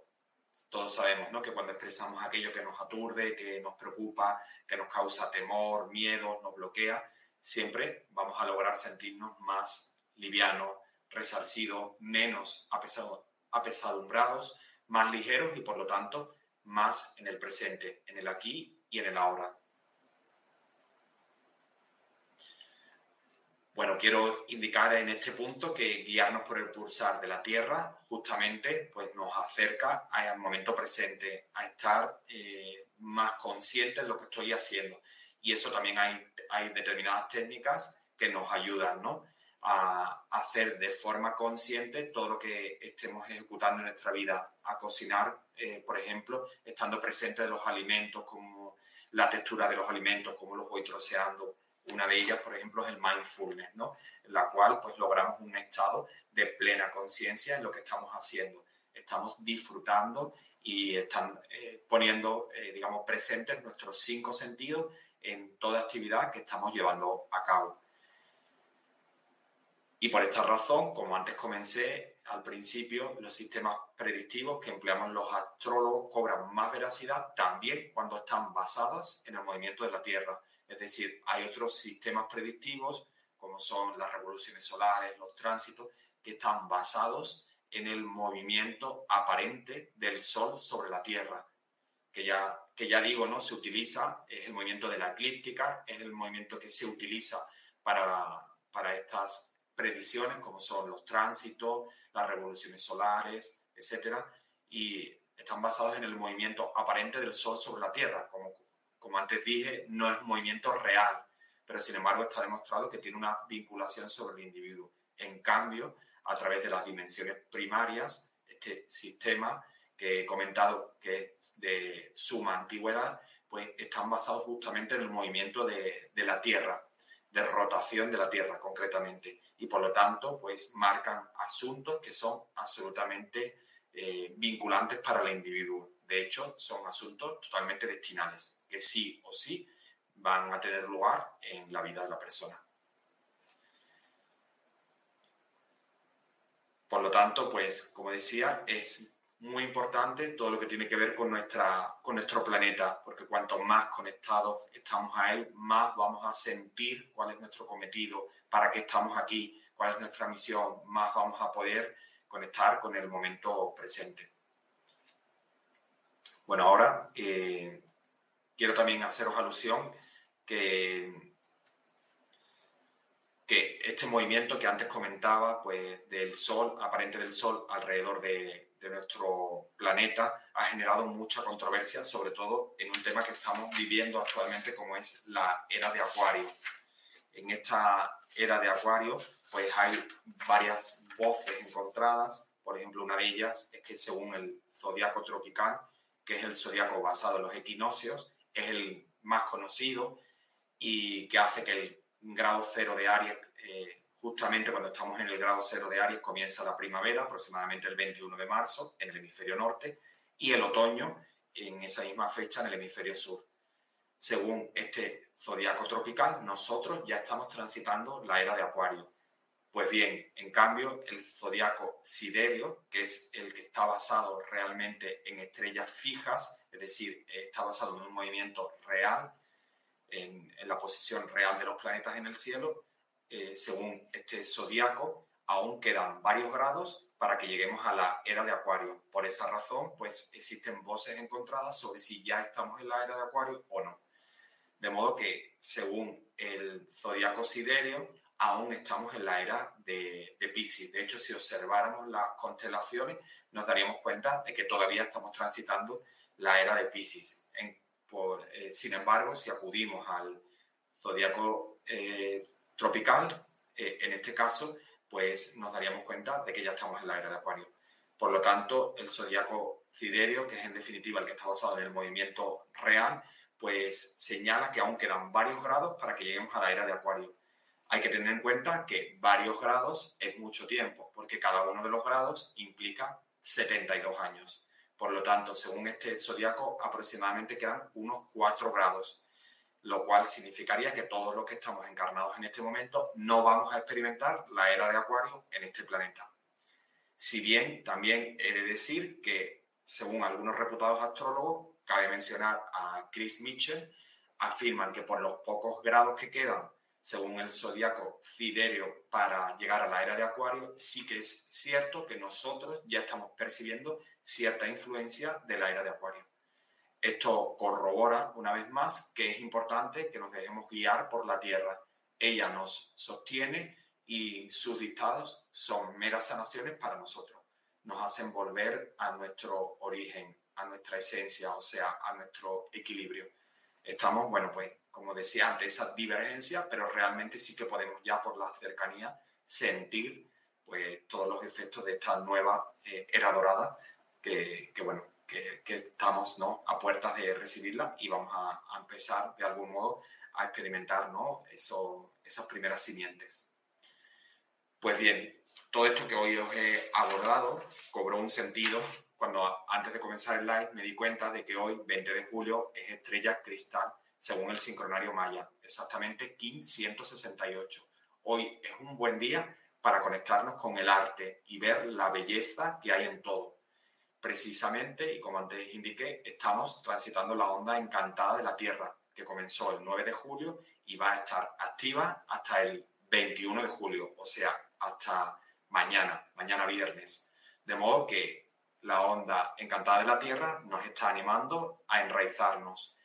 todos sabemos ¿no? que cuando expresamos aquello que nos aturde, que nos preocupa, que nos causa temor, miedo, nos bloquea, siempre vamos a lograr sentirnos más livianos, resarcidos, menos apesadumbrados, más ligeros y por lo tanto más en el presente, en el aquí y en el ahora. Bueno, quiero indicar en este punto que guiarnos por el pulsar de la Tierra justamente pues nos acerca al momento presente, a estar eh, más conscientes de lo que estoy haciendo. Y eso también hay, hay determinadas técnicas que nos ayudan, ¿no? a hacer de forma consciente todo lo que estemos ejecutando en nuestra vida, a cocinar, eh, por ejemplo, estando presente de los alimentos, como la textura de los alimentos, cómo los voy troceando. Una de ellas, por ejemplo, es el mindfulness, ¿no? En la cual pues logramos un estado de plena conciencia en lo que estamos haciendo. Estamos disfrutando y están eh, poniendo, eh, digamos, presentes nuestros cinco sentidos en toda actividad que estamos llevando a cabo. Y por esta razón, como antes comencé al principio, los sistemas predictivos que empleamos los astrólogos cobran más veracidad también cuando están basados en el movimiento de la Tierra. Es decir, hay otros sistemas predictivos, como son las revoluciones solares, los tránsitos, que están basados en el movimiento aparente del Sol sobre la Tierra, que ya, que ya digo, ¿no? Se utiliza, es el movimiento de la eclíptica, es el movimiento que se utiliza para, para estas predicciones como son los tránsitos, las revoluciones solares, etcétera, y están basados en el movimiento aparente del Sol sobre la Tierra. Como, como antes dije, no es movimiento real, pero sin embargo está demostrado que tiene una vinculación sobre el individuo. En cambio, a través de las dimensiones primarias, este sistema que he comentado que es de suma antigüedad, pues están basados justamente en el movimiento de, de la Tierra, de rotación de la Tierra concretamente y por lo tanto pues marcan asuntos que son absolutamente eh, vinculantes para el individuo. De hecho, son asuntos totalmente destinales, que sí o sí van a tener lugar en la vida de la persona. Por lo tanto, pues como decía, es muy importante todo lo que tiene que ver con, nuestra, con nuestro planeta, porque cuanto más conectados estamos a él, más vamos a sentir cuál es nuestro cometido, para qué estamos aquí, cuál es nuestra misión, más vamos a poder conectar con el momento presente. Bueno, ahora eh, quiero también haceros alusión que, que este movimiento que antes comentaba, pues del Sol, aparente del Sol alrededor de, de nuestro planeta ha generado mucha controversia, sobre todo en un tema que estamos viviendo actualmente como es la era de Acuario. En esta era de Acuario pues hay varias voces encontradas, por ejemplo una de ellas es que según el zodiaco tropical, que es el zodiaco basado en los equinoccios, es el más conocido y que hace que el grado cero de Aries eh, Justamente cuando estamos en el grado cero de Aries comienza la primavera, aproximadamente el 21 de marzo, en el hemisferio norte, y el otoño en esa misma fecha en el hemisferio sur. Según este zodiaco tropical, nosotros ya estamos transitando la era de Acuario. Pues bien, en cambio, el zodiaco siderio, que es el que está basado realmente en estrellas fijas, es decir, está basado en un movimiento real, en, la posición real de los planetas en el cielo, eh, según este zodiaco, aún quedan varios grados para que lleguemos a la era de Acuario. Por esa razón, pues existen voces encontradas sobre si ya estamos en la era de Acuario o no. De modo que, según el zodiaco siderio, aún estamos en la era de, de Pisces. De hecho, si observáramos las constelaciones, nos daríamos cuenta de que todavía estamos transitando la era de Pisces. Eh, sin embargo, si acudimos al zodiaco eh, tropical, eh, en este caso, pues nos daríamos cuenta de que ya estamos en la era de Acuario. Por lo tanto, el zodiaco siderio, que es en definitiva el que está basado en el movimiento real, pues señala que aún quedan varios grados para que lleguemos a la era de Acuario. Hay que tener en cuenta que varios grados es mucho tiempo, porque cada uno de los grados implica 72 años. Por lo tanto, según este zodiaco, aproximadamente quedan unos 4 grados lo cual significaría que todos los que estamos encarnados en este momento no vamos a experimentar la era de Acuario en este planeta. Si bien también he de decir que, según algunos reputados astrólogos, cabe mencionar a Chris Mitchell, afirman que por los pocos grados que quedan, según el zodiaco Siderio, para llegar a la era de Acuario, sí que es cierto que nosotros ya estamos percibiendo cierta influencia de la era de Acuario. Esto corrobora una vez más que es importante que nos dejemos guiar por la tierra. Ella nos sostiene y sus dictados son meras sanaciones para nosotros. Nos hacen volver a nuestro origen, a nuestra esencia, o sea, a nuestro equilibrio. Estamos, bueno, pues como decía antes, esa divergencia, pero realmente sí que podemos ya por la cercanía sentir pues, todos los efectos de esta nueva eh, era dorada que, bueno, que, estamos ¿no? a puertas de recibirla y vamos a, empezar de algún modo a experimentar ¿no? Eso, esas primeras simientes. Pues bien, todo esto que hoy os he abordado cobró un sentido cuando antes de comenzar el live me di cuenta de que hoy, 20 de julio, es estrella cristal según el sincronario maya, exactamente Kim 168. Hoy es un buen día para conectarnos con el arte y ver la belleza que hay en todo. Precisamente, y como antes indiqué, estamos transitando la onda encantada de la Tierra, que comenzó el 9 de julio y va a estar activa hasta el 21 de julio, o sea, hasta mañana, mañana viernes. De modo que la onda encantada de la Tierra nos está animando a enraizarnos,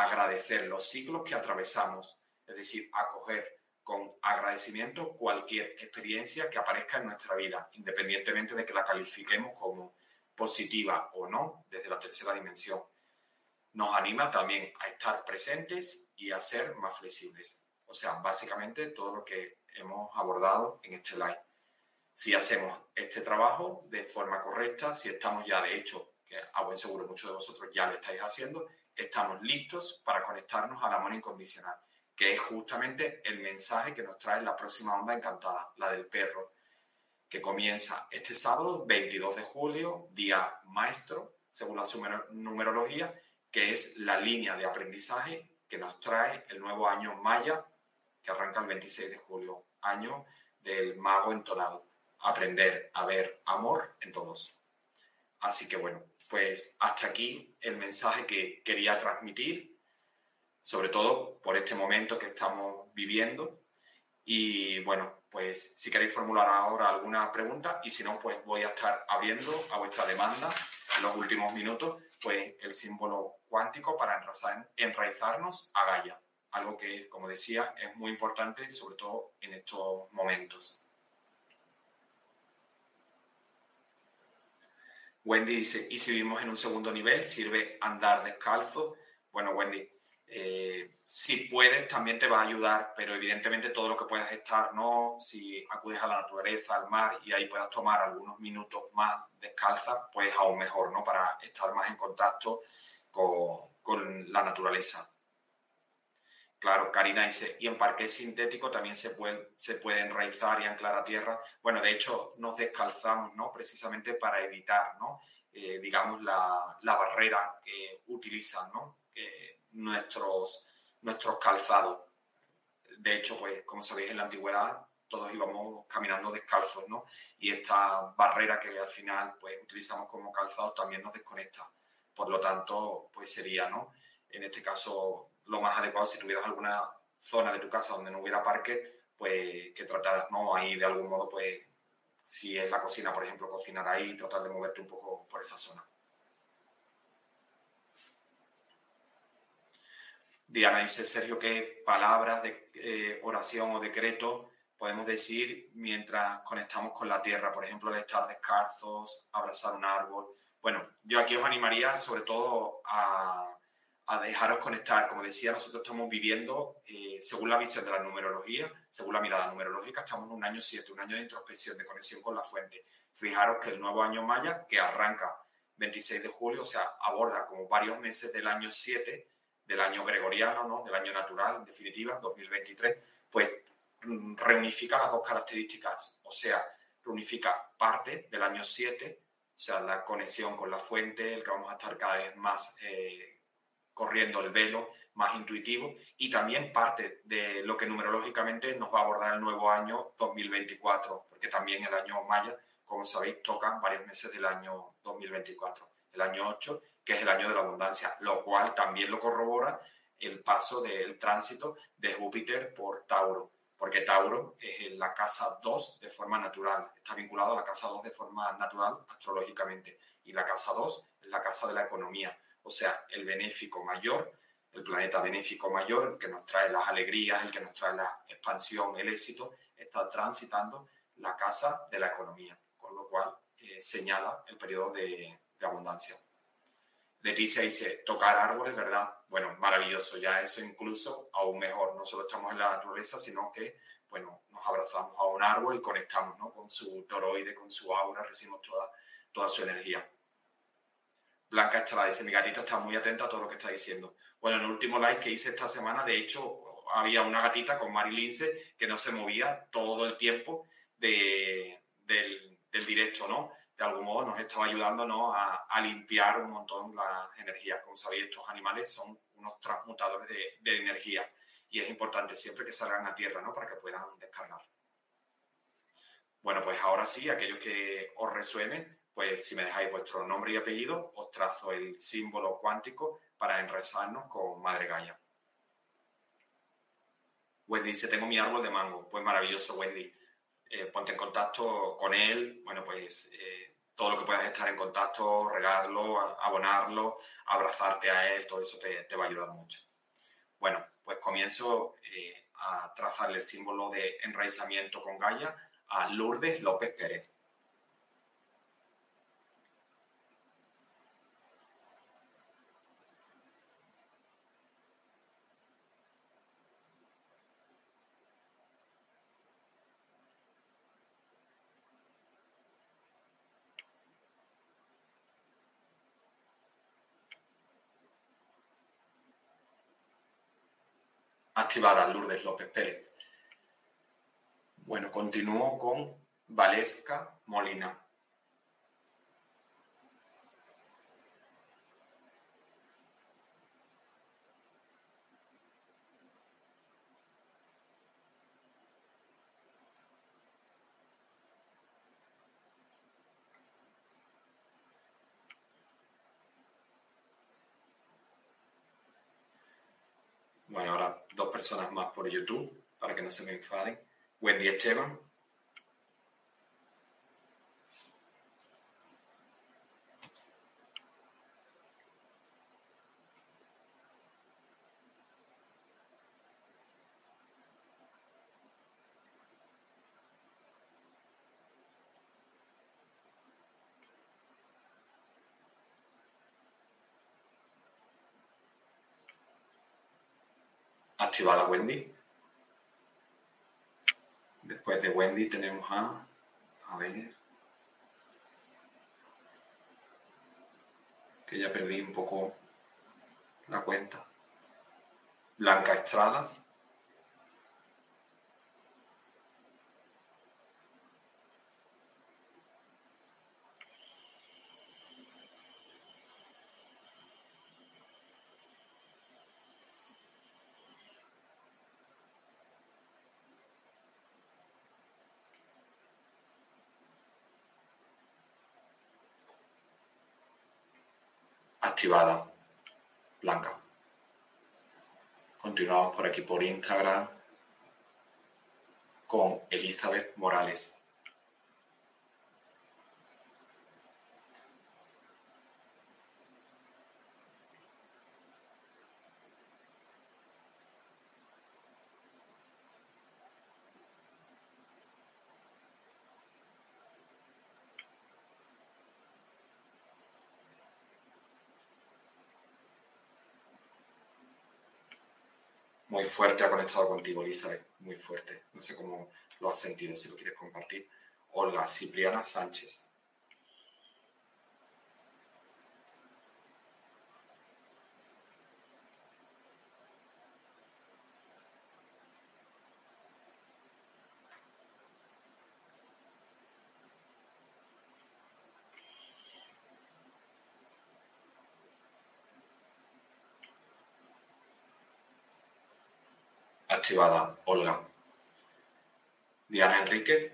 agradecer los ciclos que atravesamos, es decir, a coger con agradecimiento cualquier experiencia que aparezca en nuestra vida, independientemente de que la califiquemos como positiva o no desde la tercera dimensión. Nos anima también a estar presentes y a ser más flexibles. O sea, básicamente todo lo que hemos abordado en este live. Si hacemos este trabajo de forma correcta, si estamos ya de hecho, que a buen seguro muchos de vosotros ya lo estáis haciendo, estamos listos para conectarnos al amor incondicional que es justamente el mensaje que nos trae la próxima onda encantada, la del perro, que comienza este sábado, 22 de julio, día maestro, según la numerología, que es la línea de aprendizaje que nos trae el nuevo año maya, que arranca el 26 de julio, año del mago entonado, aprender a ver amor en todos. Así que bueno, pues hasta aquí el mensaje que quería transmitir sobre todo por este momento que estamos viviendo. Y bueno, pues si queréis formular ahora alguna pregunta y si no, pues voy a estar abriendo a vuestra demanda en los últimos minutos, pues el símbolo cuántico para enraizarnos a Gaia, algo que, como decía, es muy importante, sobre todo en estos momentos. Wendy dice, ¿y si vivimos en un segundo nivel, sirve andar descalzo? Bueno, Wendy, eh, si puedes, también te va a ayudar, pero evidentemente todo lo que puedas estar, ¿no? Si acudes a la naturaleza, al mar y ahí puedas tomar algunos minutos más descalza, pues aún mejor, ¿no? Para estar más en contacto con, con la naturaleza. Claro, Karina dice, y en parque sintético también se puede, enraizar y anclar a tierra. Bueno, de hecho, nos descalzamos, ¿no? Precisamente para evitar, ¿no? Eh, digamos, la, barrera que utilizan, ¿no? nuestros, calzados. De hecho, pues como sabéis, en la antigüedad todos íbamos caminando descalzos, ¿no? Y esta barrera que al final pues utilizamos como calzado también nos desconecta. Por lo tanto, pues sería, ¿no? En este caso, lo más adecuado si tuvieras alguna zona de tu casa donde no hubiera parque, pues que trataras, ¿no? Ahí de algún modo, pues si es la cocina, por ejemplo, cocinar ahí y tratar de moverte un poco por esa zona. Diana dice, Sergio, ¿qué palabras de eh, oración o decreto podemos decir mientras conectamos con la tierra? Por ejemplo, de estar descalzos, abrazar un árbol. Bueno, yo aquí os animaría sobre todo a, dejaros conectar. Como decía, nosotros estamos viviendo, eh, según la visión de la numerología, según la mirada numerológica, estamos en un año 7, un año de introspección, de conexión con la fuente. Fijaros que el nuevo año maya, que arranca 26 de julio, o sea, aborda como varios meses del año 7, del año gregoriano, ¿no? del año natural, en definitiva, 2023, pues mm, reunifica las dos características, o sea, reunifica parte del año 7, o sea, la conexión con la fuente, el que vamos a estar cada vez más eh, corriendo el velo, más intuitivo, y también parte de lo que numerológicamente nos va a abordar el nuevo año 2024, porque también el año maya, como sabéis, toca varios meses del año 2024. El año 8 que es el año de la abundancia, lo cual también lo corrobora el paso del tránsito de Júpiter por Tauro, porque Tauro es la casa 2 de forma natural, está vinculado a la casa 2 de forma natural astrológicamente, y la casa 2 es la casa de la economía, o sea, el benéfico mayor, el planeta benéfico mayor, el que nos trae las alegrías, el que nos trae la expansión, el éxito, está transitando la casa de la economía, con lo cual eh, señala el periodo de abundancia. Leticia dice, tocar árboles, ¿verdad? bueno, maravilloso, ya eso incluso aún mejor, no solo estamos en la naturaleza, sino que, bueno, nos abrazamos a un árbol y conectamos, ¿no? Con su toroide, con su aura, recibimos toda, toda su energía. Blanca Estrada dice, mi gatita está muy atenta a todo lo que está diciendo. Bueno, en el último live que hice esta semana, de hecho, había una gatita con Mari Lince que no se movía todo el tiempo del, directo, ¿no? De algún modo nos estaba ayudando ¿no? a, limpiar un montón la energía. Como sabéis, estos animales son unos transmutadores de, de energía y es importante siempre que salgan a tierra, ¿no? Para que puedan descargar. Bueno, pues ahora sí, aquellos que os resuenen, pues si me dejáis vuestro nombre y apellido, os trazo el símbolo cuántico para enrezarnos con Madre Gaia. Wendy dice, tengo mi árbol de mango. Pues maravilloso, Wendy. Eh, ponte en contacto con él. Bueno, pues eh, todo lo que puedas estar en contacto, regarlo, abonarlo, abrazarte a él, todo eso te, va a ayudar mucho. Bueno, pues comienzo eh, a trazarle el símbolo de enraizamiento con Gaia a Lourdes López Pérez. Activada Lourdes López Pérez. Bueno, continúo con Valesca Molina. Bueno, ahora personas más por YouTube para que no se me enfaden. Wendy Esteban. Activada Wendy. Después de Wendy tenemos a, a ver, que ya perdí un poco la cuenta. Blanca Estrada. Blanca. Continuamos por aquí por Instagram con Elizabeth Morales. Muy fuerte ha conectado contigo, Elizabeth, muy fuerte. No sé cómo lo has sentido, si lo quieres compartir. Olga Cipriana Sánchez. Activada, Olga. Diana Enríquez.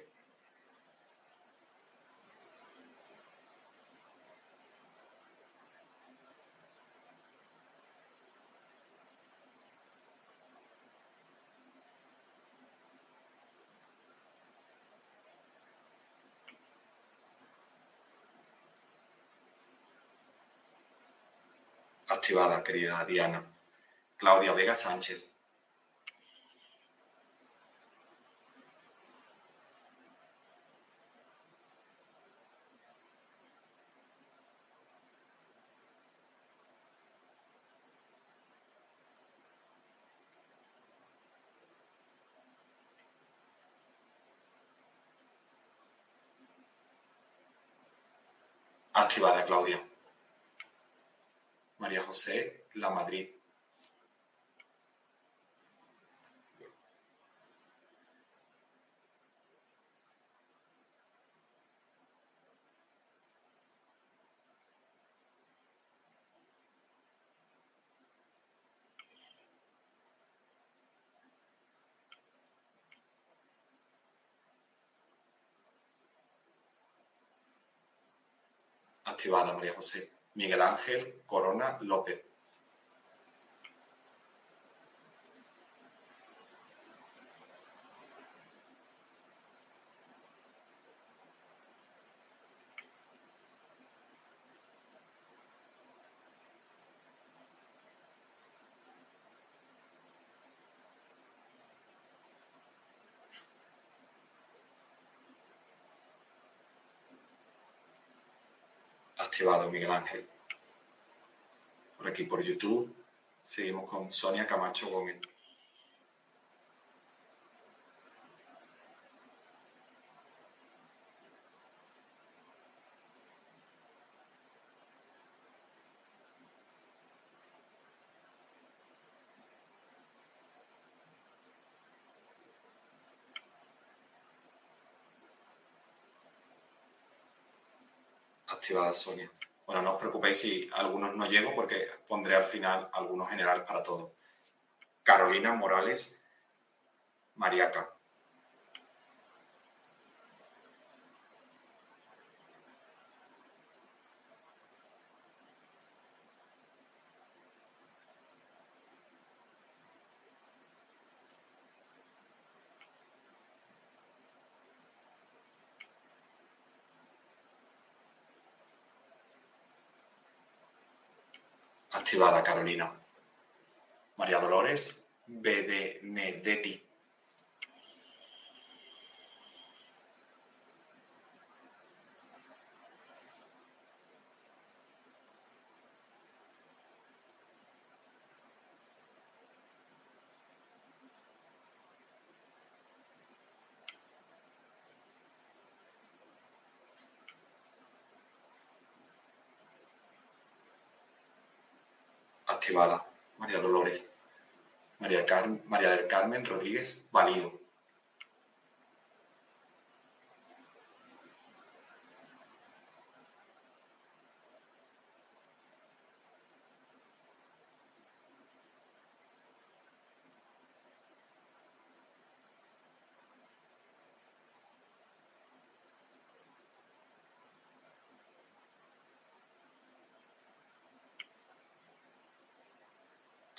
Activada, querida Diana. Claudia Vega Sánchez. Activada Claudia. María José, La Madrid. Activada María José. Miguel Ángel Corona López. Activado Miguel Ángel. Por aquí por YouTube seguimos con Sonia Camacho Gómez. Sonia. Bueno, no os preocupéis si algunos no llego porque pondré al final algunos generales para todos. Carolina Morales Mariaca. Activada Carolina. María Dolores Bedenedetti. Activada. María Dolores. María, María del Carmen Rodríguez Valido.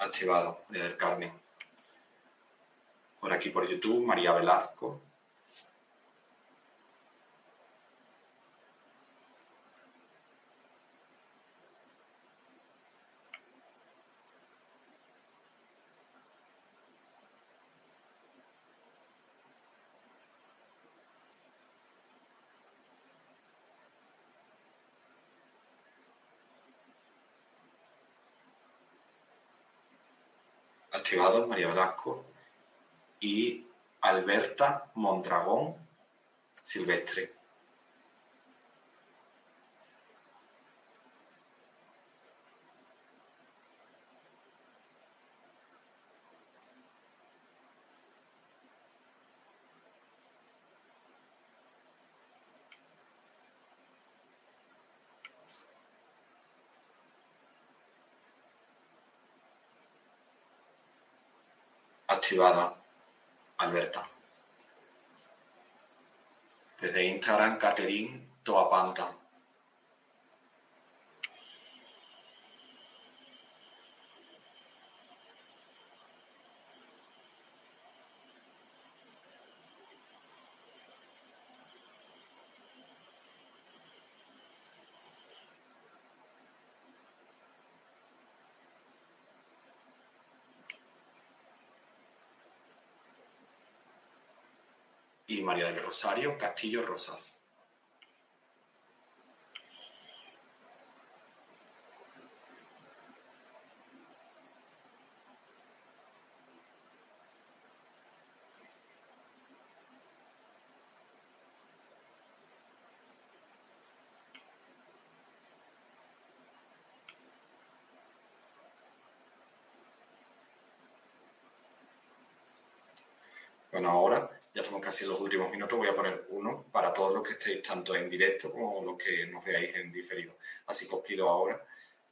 Activado, María del Carmen. Por aquí por YouTube, María Velasco. Activados María Velasco y Alberta Mondragón Silvestre. Activada Alberta. Desde Instagram, Catherine Toapanta. y María del Rosario Castillo Rosas. Bueno, ahora casi los últimos minutos, voy a poner uno para todos los que estéis tanto en directo como los que nos veáis en diferido. Así que os pido ahora,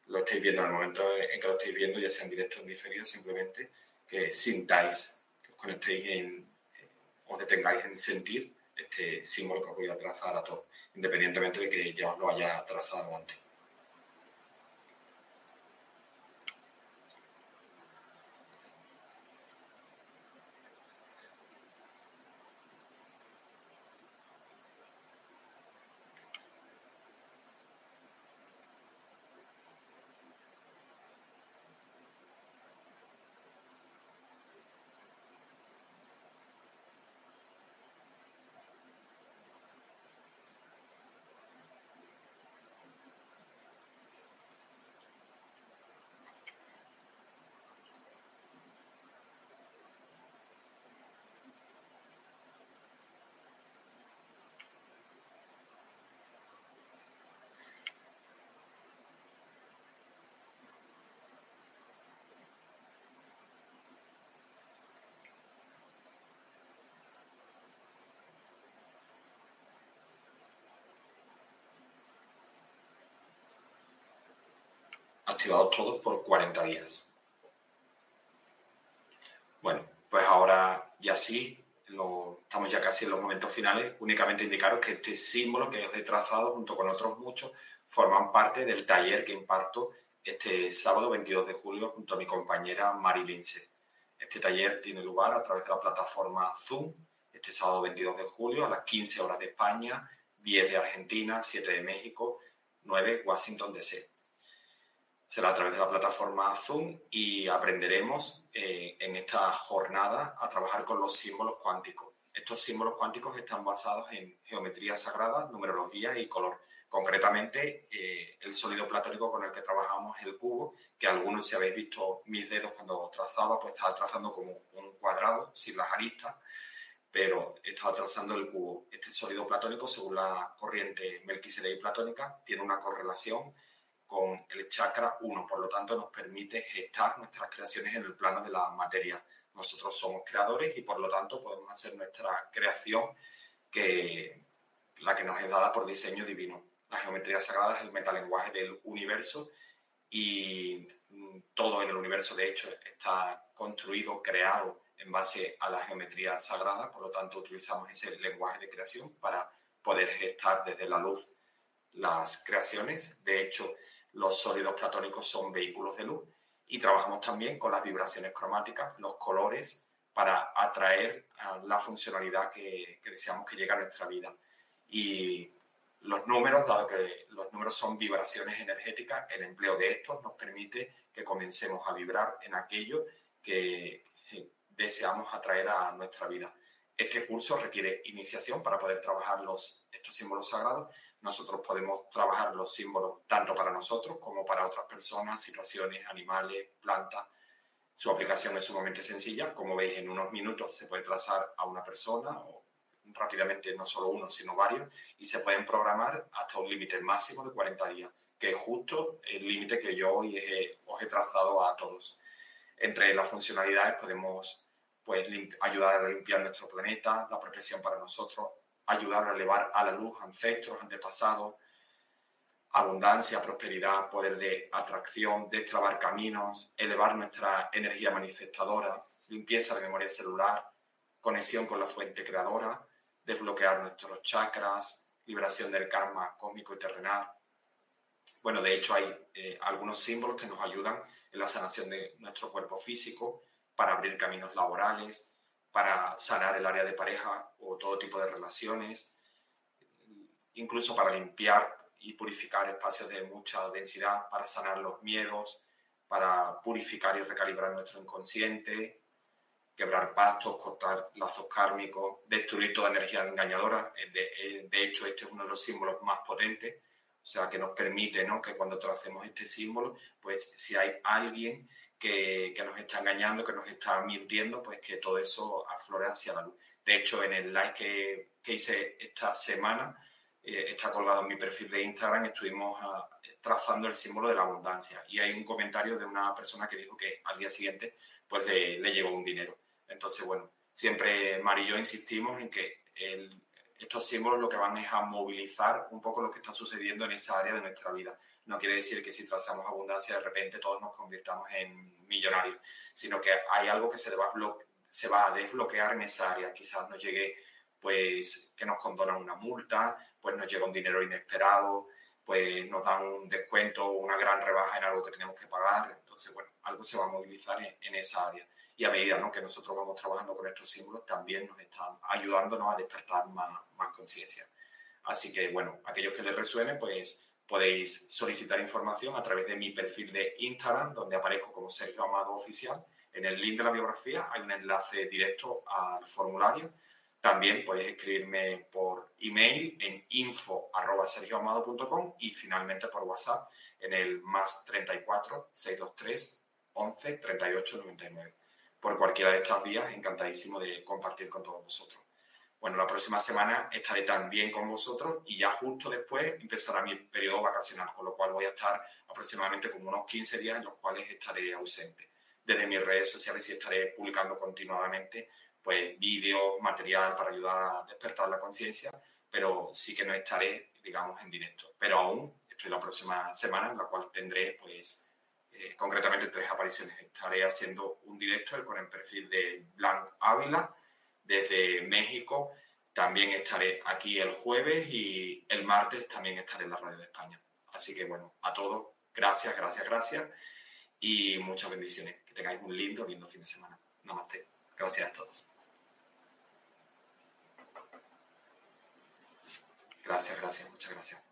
lo estáis viendo en el momento en que lo estáis viendo, ya sea en directo o en diferido, simplemente que sintáis, que os conectéis en, os detengáis en sentir este símbolo que os voy a trazar a todos, independientemente de que ya os lo haya trazado antes. Activados todos por 40 días. Bueno, pues ahora ya sí, lo, estamos ya casi en los momentos finales. Únicamente indicaros que este símbolo que os he trazado junto con otros muchos forman parte del taller que imparto este sábado 22 de julio junto a mi compañera Mari Lince. Este taller tiene lugar a través de la plataforma Zoom este sábado 22 de julio a las 15 horas de España, 10 de Argentina, 7 de México, 9 Washington DC será a través de la plataforma Zoom y aprenderemos eh, en esta jornada a trabajar con los símbolos cuánticos. Estos símbolos cuánticos están basados en geometría sagrada, numerología y color. Concretamente, eh, el sólido platónico con el que trabajamos es el cubo, que algunos, si habéis visto mis dedos cuando trazaba, pues estaba trazando como un cuadrado sin las aristas, pero estaba trazando el cubo. Este sólido platónico, según la corriente Melquisedec platónica, tiene una correlación con el chakra 1, por lo tanto nos permite gestar nuestras creaciones en el plano de la materia. Nosotros somos creadores y por lo tanto podemos hacer nuestra creación que la que nos es dada por diseño divino. La geometría sagrada es el metalenguaje del universo y mm, todo en el universo de hecho está construido, creado en base a la geometría sagrada, por lo tanto utilizamos ese lenguaje de creación para poder gestar desde la luz las creaciones. De hecho, los sólidos platónicos son vehículos de luz y trabajamos también con las vibraciones cromáticas, los colores, para atraer la funcionalidad que, deseamos que llegue a nuestra vida. Y los números, dado que los números son vibraciones energéticas, el empleo de estos nos permite que comencemos a vibrar en aquello que deseamos atraer a nuestra vida. Este curso requiere iniciación para poder trabajar los, estos símbolos sagrados nosotros podemos trabajar los símbolos tanto para nosotros como para otras personas, situaciones, animales, plantas. Su aplicación es sumamente sencilla. Como veis, en unos minutos se puede trazar a una persona o rápidamente no solo uno, sino varios, y se pueden programar hasta un límite máximo de 40 días, que es justo el límite que yo hoy os he trazado a todos. Entre las funcionalidades podemos pues, ayudar a limpiar nuestro planeta, la protección para nosotros, ayudar a elevar a la luz ancestros, antepasados, abundancia, prosperidad, poder de atracción, destrabar caminos, elevar nuestra energía manifestadora, limpieza de memoria celular, conexión con la fuente creadora, desbloquear nuestros chakras, liberación del karma cósmico y terrenal. Bueno, de hecho hay eh, algunos símbolos que nos ayudan en la sanación de nuestro cuerpo físico, para abrir caminos laborales, para sanar el área de pareja o todo tipo de relaciones, incluso para limpiar y purificar espacios de mucha densidad, para sanar los miedos, para purificar y recalibrar nuestro inconsciente, quebrar pactos, cortar lazos kármicos, destruir toda energía engañadora. De, de, hecho, este es uno de los símbolos más potentes, o sea, que nos permite ¿no? que cuando tracemos este símbolo, pues si hay alguien que, nos está engañando, que nos está mintiendo, pues que todo eso aflore hacia la luz. De hecho, en el live que, que hice esta semana, eh, está colgado en mi perfil de Instagram, estuvimos ah, trazando el símbolo de la abundancia. Y hay un comentario de una persona que dijo que al día siguiente pues le, le llegó un dinero. Entonces, bueno, siempre Mari y yo insistimos en que estos símbolos lo que van es a movilizar un poco lo que está sucediendo en esa área de nuestra vida. No quiere decir que si trazamos abundancia de repente todos nos convirtamos en millonarios, sino que hay algo que se va a, desbloquear en esa área. Quizás nos llegue, pues, que nos condonan una multa, pues nos llega un dinero inesperado, pues nos dan un descuento o una gran rebaja en algo que tenemos que pagar. Entonces, bueno, algo se va a movilizar en, esa área. Y a medida ¿no? que nosotros vamos trabajando con estos símbolos, también nos están ayudándonos a despertar más, más conciencia. Así que, bueno, aquellos que les resuene, pues podéis solicitar información a través de mi perfil de Instagram, donde aparezco como Sergio Amado Oficial. En el link de la biografía hay un enlace directo al formulario también podéis escribirme por email en info.sergioamado.com y finalmente por WhatsApp en el más 34 623 11 38 99. Por cualquiera de estas vías, encantadísimo de compartir con todos vosotros. Bueno, la próxima semana estaré también con vosotros y ya justo después empezará mi periodo vacacional, con lo cual voy a estar aproximadamente como unos 15 días en los cuales estaré ausente. Desde mis redes sociales y estaré publicando continuamente pues vídeos, material para ayudar a despertar la conciencia, pero sí que no estaré, digamos, en directo. Pero aún estoy la próxima semana en la cual tendré, pues, eh, concretamente tres apariciones. Estaré haciendo un directo con el perfil de Blanc Ávila desde México. También estaré aquí el jueves y el martes también estaré en la radio de España. Así que bueno, a todos, gracias, gracias, gracias y muchas bendiciones. Que tengáis un lindo, lindo fin de semana. Namaste. Gracias a todos. Gracias, gracias, muchas gracias.